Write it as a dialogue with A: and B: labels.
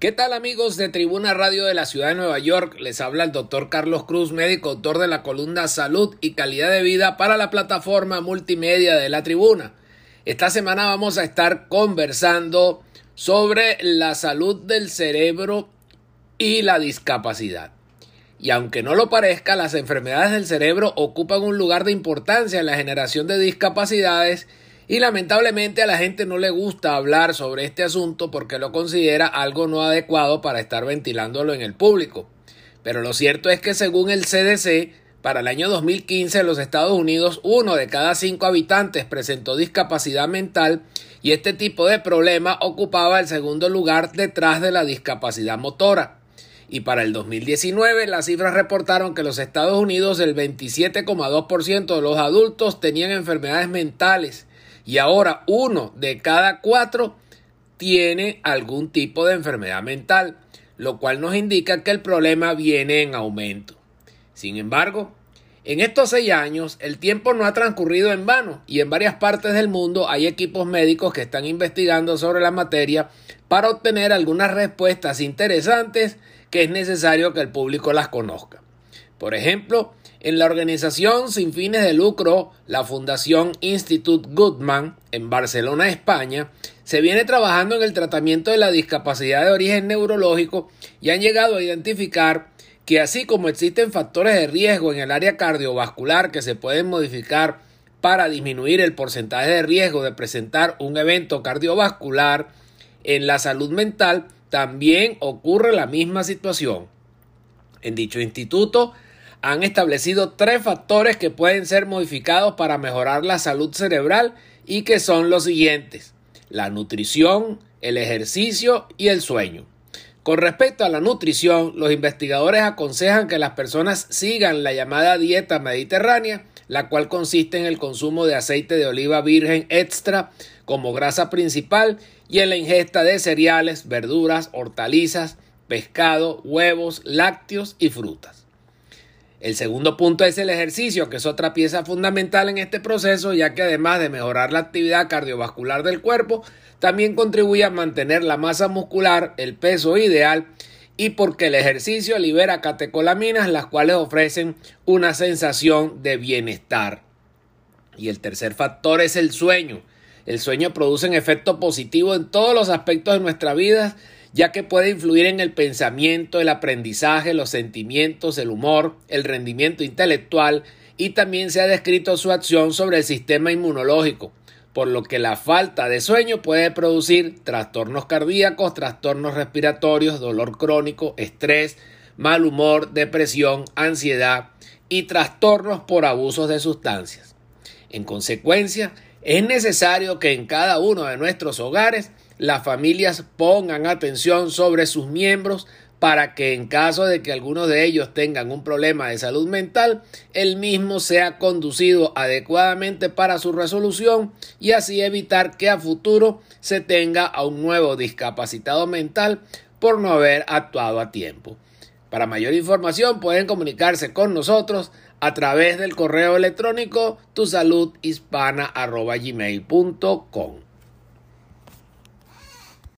A: ¿Qué tal amigos de Tribuna Radio de la Ciudad de Nueva York? Les habla el doctor Carlos Cruz, médico, autor de la columna Salud y Calidad de Vida para la plataforma multimedia de la Tribuna. Esta semana vamos a estar conversando sobre la salud del cerebro y la discapacidad. Y aunque no lo parezca, las enfermedades del cerebro ocupan un lugar de importancia en la generación de discapacidades y lamentablemente a la gente no le gusta hablar sobre este asunto porque lo considera algo no adecuado para estar ventilándolo en el público. Pero lo cierto es que según el CDC, para el año 2015 en los Estados Unidos uno de cada cinco habitantes presentó discapacidad mental y este tipo de problema ocupaba el segundo lugar detrás de la discapacidad motora. Y para el 2019 las cifras reportaron que en los Estados Unidos el 27,2% de los adultos tenían enfermedades mentales y ahora uno de cada cuatro tiene algún tipo de enfermedad mental, lo cual nos indica que el problema viene en aumento. Sin embargo, en estos seis años el tiempo no ha transcurrido en vano y en varias partes del mundo hay equipos médicos que están investigando sobre la materia para obtener algunas respuestas interesantes que es necesario que el público las conozca. Por ejemplo, en la organización sin fines de lucro, la Fundación Institute Goodman, en Barcelona, España, se viene trabajando en el tratamiento de la discapacidad de origen neurológico y han llegado a identificar que así como existen factores de riesgo en el área cardiovascular que se pueden modificar para disminuir el porcentaje de riesgo de presentar un evento cardiovascular, en la salud mental también ocurre la misma situación. En dicho instituto, han establecido tres factores que pueden ser modificados para mejorar la salud cerebral y que son los siguientes. La nutrición, el ejercicio y el sueño. Con respecto a la nutrición, los investigadores aconsejan que las personas sigan la llamada dieta mediterránea, la cual consiste en el consumo de aceite de oliva virgen extra como grasa principal y en la ingesta de cereales, verduras, hortalizas, pescado, huevos, lácteos y frutas. El segundo punto es el ejercicio, que es otra pieza fundamental en este proceso, ya que además de mejorar la actividad cardiovascular del cuerpo, también contribuye a mantener la masa muscular, el peso ideal y porque el ejercicio libera catecolaminas, las cuales ofrecen una sensación de bienestar. Y el tercer factor es el sueño. El sueño produce un efecto positivo en todos los aspectos de nuestra vida ya que puede influir en el pensamiento, el aprendizaje, los sentimientos, el humor, el rendimiento intelectual y también se ha descrito su acción sobre el sistema inmunológico, por lo que la falta de sueño puede producir trastornos cardíacos, trastornos respiratorios, dolor crónico, estrés, mal humor, depresión, ansiedad y trastornos por abusos de sustancias. En consecuencia, es necesario que en cada uno de nuestros hogares las familias pongan atención sobre sus miembros para que en caso de que alguno de ellos tengan un problema de salud mental, el mismo sea conducido adecuadamente para su resolución y así evitar que a futuro se tenga a un nuevo discapacitado mental por no haber actuado a tiempo. Para mayor información pueden comunicarse con nosotros a través del correo electrónico tusaludhispana.gmail.com